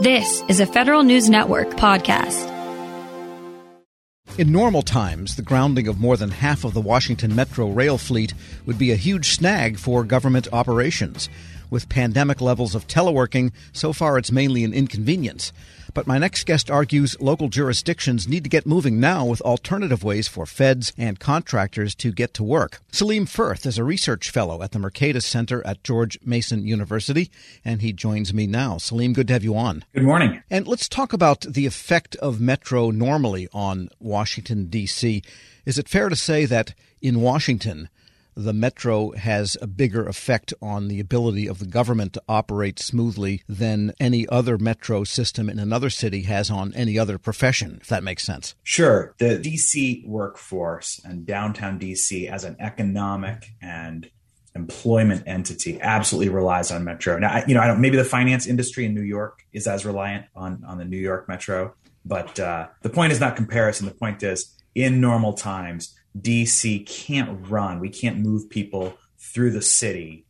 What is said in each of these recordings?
This is a Federal News Network podcast. In normal times, the grounding of more than half of the Washington Metro rail fleet would be a huge snag for government operations. With pandemic levels of teleworking, so far it's mainly an inconvenience. But my next guest argues local jurisdictions need to get moving now with alternative ways for feds and contractors to get to work. Salim Furth is a research fellow at the Mercatus Center at George Mason University, and he joins me now. Salim, good to have you on. Good morning. And let's talk about the effect of Metro normally on Washington, D.C. Is it fair to say that in Washington, the metro has a bigger effect on the ability of the government to operate smoothly than any other metro system in another city has on any other profession, if that makes sense. Sure. The DC workforce and downtown DC as an economic and employment entity absolutely relies on metro. Now, you know, I don't, maybe the finance industry in New York is as reliant on, on the New York metro, but uh, the point is not comparison. The point is in normal times, DC can't run. We can't move people through the city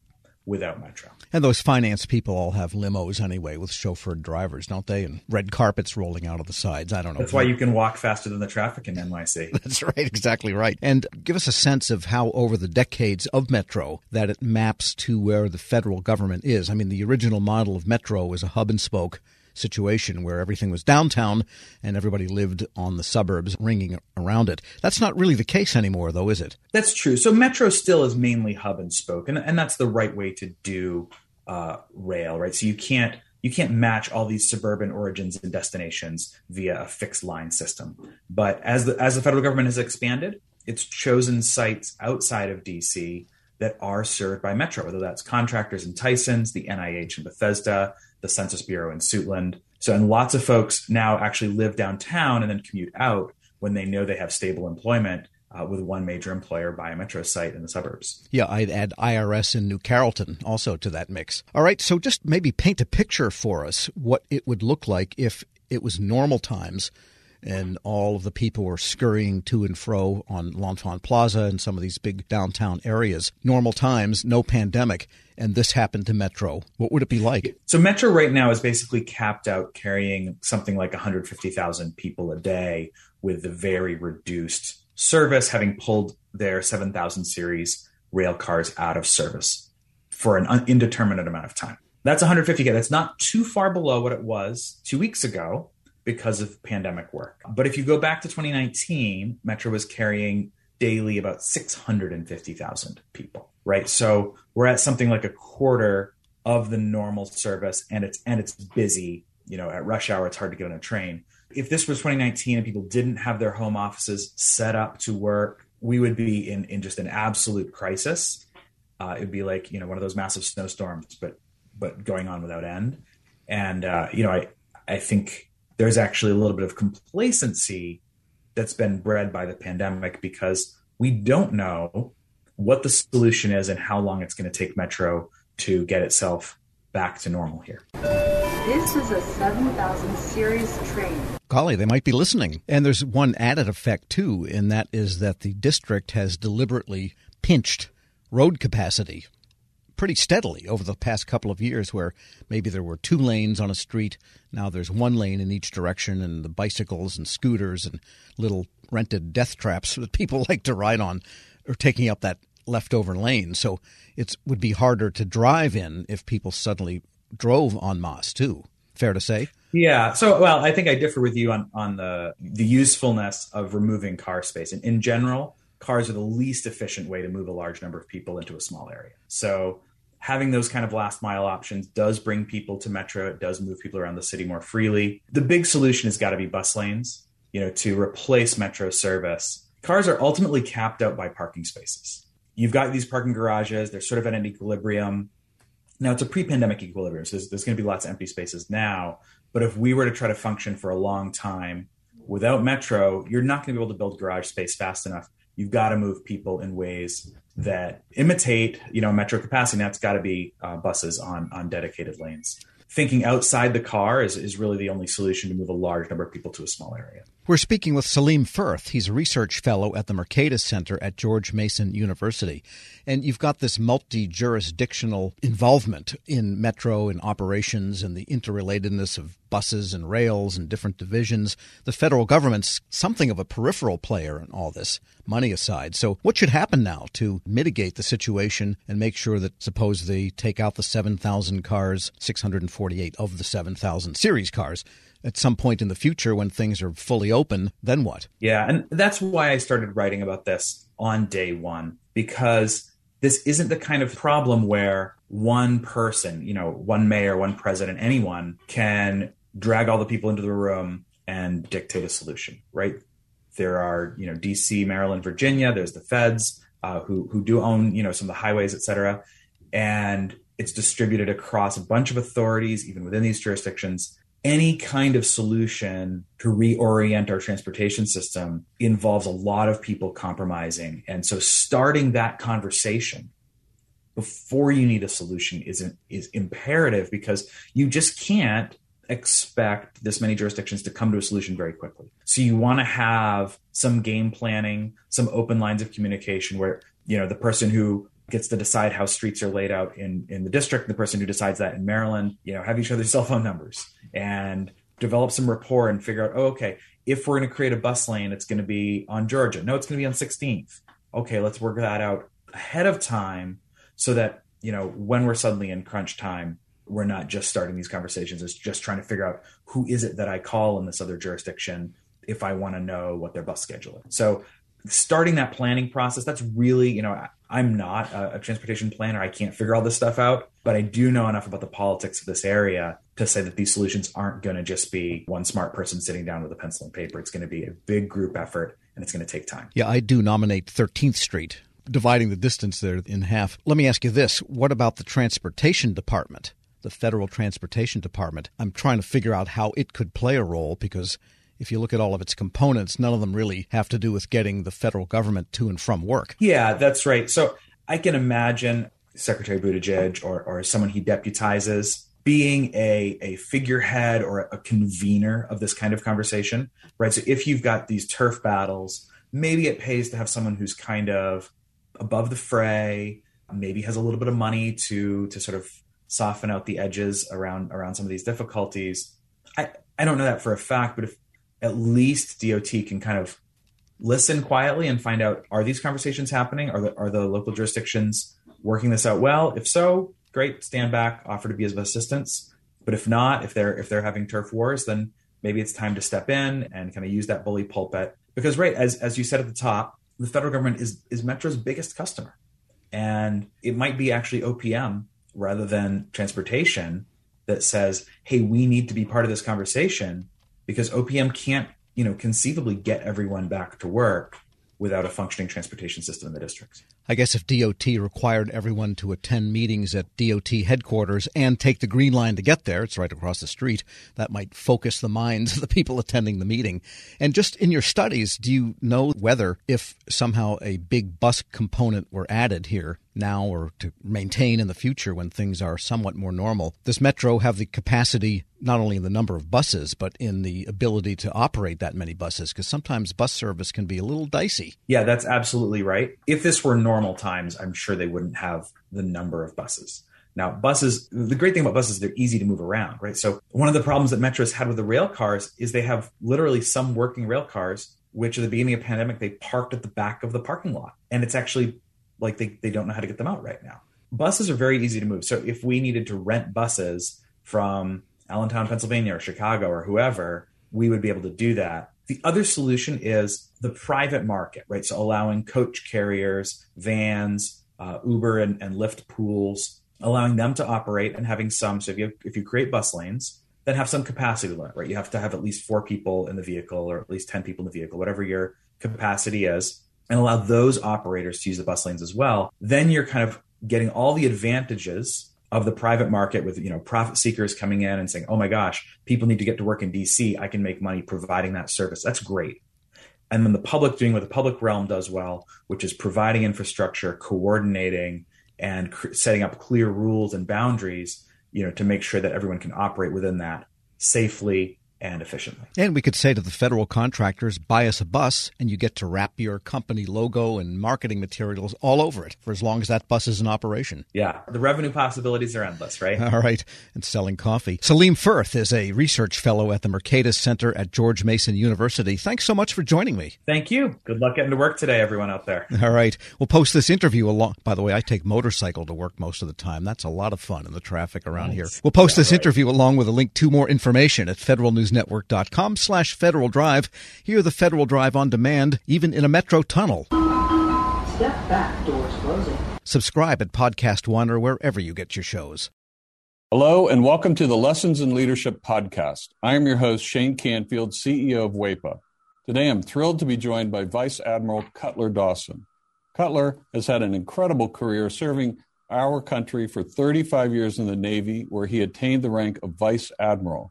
without Metro. And those finance people all have limos anyway with chauffeured drivers, don't they? And red carpets rolling out of the sides. I don't know. That's why you can walk faster than the traffic in NYC. That's right, exactly right. And give us a sense of how, over the decades of Metro, that it maps to where the federal government is. I mean, the original model of Metro was a hub and spoke situation where everything was downtown and everybody lived on the suburbs ringing around it. That's not really the case anymore, though, is it? That's true. So Metro still is mainly hub and spoke, and, and that's the right way to do uh, rail, right? So you can't you can't match all these suburban origins and destinations via a fixed line system. But as the as the federal government has expanded, it's chosen sites outside of DC that are served by Metro, whether that's contractors in Tysons, the NIH in Bethesda, the Census Bureau in Suitland. So, and lots of folks now actually live downtown and then commute out when they know they have stable employment uh, with one major employer by a metro site in the suburbs. Yeah, I'd add IRS in New Carrollton also to that mix. All right, so just maybe paint a picture for us what it would look like if it was normal times and all of the people were scurrying to and fro on L'Enfant Plaza and some of these big downtown areas. Normal times, no pandemic, and this happened to Metro. What would it be like? So, Metro right now is basically capped out carrying something like 150,000 people a day with the very reduced service, having pulled their 7000 series rail cars out of service for an indeterminate amount of time. That's 150K. That's not too far below what it was two weeks ago because of pandemic work. But if you go back to 2019, Metro was carrying daily about 650,000 people, right? So we're at something like a quarter of the normal service and it's and it's busy, you know, at rush hour it's hard to get on a train. If this was 2019 and people didn't have their home offices set up to work, we would be in in just an absolute crisis. Uh, it'd be like, you know, one of those massive snowstorms but but going on without end. And uh, you know, I I think there's actually a little bit of complacency that's been bred by the pandemic because we don't know what the solution is and how long it's going to take Metro to get itself back to normal here. This is a 7000 series train. Golly, they might be listening. And there's one added effect, too, and that is that the district has deliberately pinched road capacity pretty steadily over the past couple of years where maybe there were two lanes on a street. Now there's one lane in each direction, and the bicycles and scooters and little rented death traps that people like to ride on are taking up that leftover lane. So it would be harder to drive in if people suddenly drove en masse, too. Fair to say? Yeah. So, well, I think I differ with you on, on the, the usefulness of removing car space. And in general, cars are the least efficient way to move a large number of people into a small area. So having those kind of last mile options does bring people to metro. It does move people around the city more freely. The big solution has got to be bus lanes you know to replace metro service. Cars are ultimately capped out by parking spaces. You've got these parking garages they're sort of at an equilibrium. Now it's a pre-pandemic equilibrium so there's, there's going to be lots of empty spaces now but if we were to try to function for a long time without metro you're not going to be able to build garage space fast enough. You've got to move people in ways that imitate, you know, metro capacity. And That's got to be uh, buses on on dedicated lanes. Thinking outside the car is, is really the only solution to move a large number of people to a small area. We're speaking with Salim Furth. He's a research fellow at the Mercatus Center at George Mason University. And you've got this multi jurisdictional involvement in metro and operations and the interrelatedness of buses and rails and different divisions. The federal government's something of a peripheral player in all this, money aside. So, what should happen now to mitigate the situation and make sure that, suppose they take out the 7,000 cars, 648 of the 7,000 series cars? At some point in the future when things are fully open, then what? Yeah, and that's why I started writing about this on day one because this isn't the kind of problem where one person, you know, one mayor, one president, anyone can drag all the people into the room and dictate a solution, right? There are, you know, DC, Maryland, Virginia. There's the feds uh, who who do own, you know, some of the highways, et cetera, and it's distributed across a bunch of authorities, even within these jurisdictions any kind of solution to reorient our transportation system involves a lot of people compromising. And so starting that conversation before you need a solution is, is imperative because you just can't expect this many jurisdictions to come to a solution very quickly. So you want to have some game planning, some open lines of communication where, you know, the person who gets to decide how streets are laid out in in the district the person who decides that in maryland you know have each other's cell phone numbers and develop some rapport and figure out oh okay if we're going to create a bus lane it's going to be on georgia. No it's going to be on 16th okay let's work that out ahead of time so that you know when we're suddenly in crunch time we're not just starting these conversations. It's just trying to figure out who is it that i call in this other jurisdiction if i want to know what their bus schedule is. So starting that planning process that's really you know i'm not a, a, transportation planner. I can't figure all this stuff out but i do know enough about the politics of this area to say that these solutions aren't going to just be one smart person sitting down with a pencil and paper. It's going to be a big group effort and it's going to take time. Yeah i do nominate 13th street dividing the distance there in half. Let me ask you this. What about the transportation department? The federal transportation department. I'm trying to figure out how it could play a role because if you look at all of its components, none of them really have to do with getting the federal government to and from work. Yeah, that's right. So I can imagine Secretary Buttigieg or, or someone he deputizes being a, a figurehead or a convener of this kind of conversation, right? So if you've got these turf battles, maybe it pays to have someone who's kind of above the fray, maybe has a little bit of money to to sort of soften out the edges around around some of these difficulties. I, I don't know that for a fact, but if at least DOT can kind of listen quietly and find out are these conversations happening? Are the are the local jurisdictions working this out well? If so, great, stand back, offer to be of assistance. But if not, if they're if they're having turf wars, then maybe it's time to step in and kind of use that bully pulpit. Because right, as as you said at the top, the federal government is is Metro's biggest customer. And it might be actually OPM rather than transportation that says, hey, we need to be part of this conversation because OPM can't, you know, conceivably get everyone back to work without a functioning transportation system in the districts. I guess if DOT required everyone to attend meetings at DOT headquarters and take the green line to get there, it's right across the street, that might focus the minds of the people attending the meeting. And just in your studies, do you know whether if somehow a big bus component were added here now or to maintain in the future when things are somewhat more normal, does Metro have the capacity not only in the number of buses, but in the ability to operate that many buses? Because sometimes bus service can be a little dicey. Yeah, that's absolutely right. If this were normal, normal times, I'm sure they wouldn't have the number of buses. Now, buses, the great thing about buses they're easy to move around, right? So, one of the problems that Metro's had with the rail cars is they have literally some working rail cars, which at the beginning of the pandemic, they parked at the back of the parking lot. And it's actually like they, they don't know how to get them out right now. Buses are very easy to move. So, if we needed to rent buses from Allentown, Pennsylvania, or Chicago, or whoever, we would be able to do that. The other solution is the private market, right? So allowing coach carriers, vans, uh, Uber and, and Lyft pools, allowing them to operate and having some. So if you if you create bus lanes, then have some capacity limit, right? You have to have at least four people in the vehicle or at least ten people in the vehicle, whatever your capacity is, and allow those operators to use the bus lanes as well. Then you're kind of getting all the advantages of the private market with you know profit seekers coming in and saying oh my gosh people need to get to work in dc i can make money providing that service. That's great. And then the public doing what the public realm does well which is providing infrastructure coordinating and cr- setting up clear rules and boundaries you know to make sure that everyone can operate within that safely and efficiently. And we could say to the federal contractors, buy us a bus and you get to wrap your company logo and marketing materials all over it for as long as that bus is in operation. Yeah, the revenue possibilities are endless, right? All right, and selling coffee. Salim Furth is a research fellow at the Mercatus Center at George Mason University. Thanks so much for joining me. Thank you. Good luck getting to work today, everyone out there. All right, we'll post this interview along. By the way, I take motorcycle to work most of the time. That's a lot of fun in the traffic around nice. here. We'll post yeah, this right. interview along with a link to more information at federalnewsnetwork.com slash Federal Drive. Hear the Federal Drive on demand, even in a metro tunnel. Step back, doors closing. Subscribe at Podcast One or wherever you get your shows. Hello, and welcome to the Lessons in Leadership podcast. I am your host, Shane Canfield, CEO of WEPA. Today, I'm thrilled to be joined by Vice Admiral Cutler Dawson. Cutler has had an incredible career serving our country for 35 years in the Navy, where he attained the rank of Vice Admiral.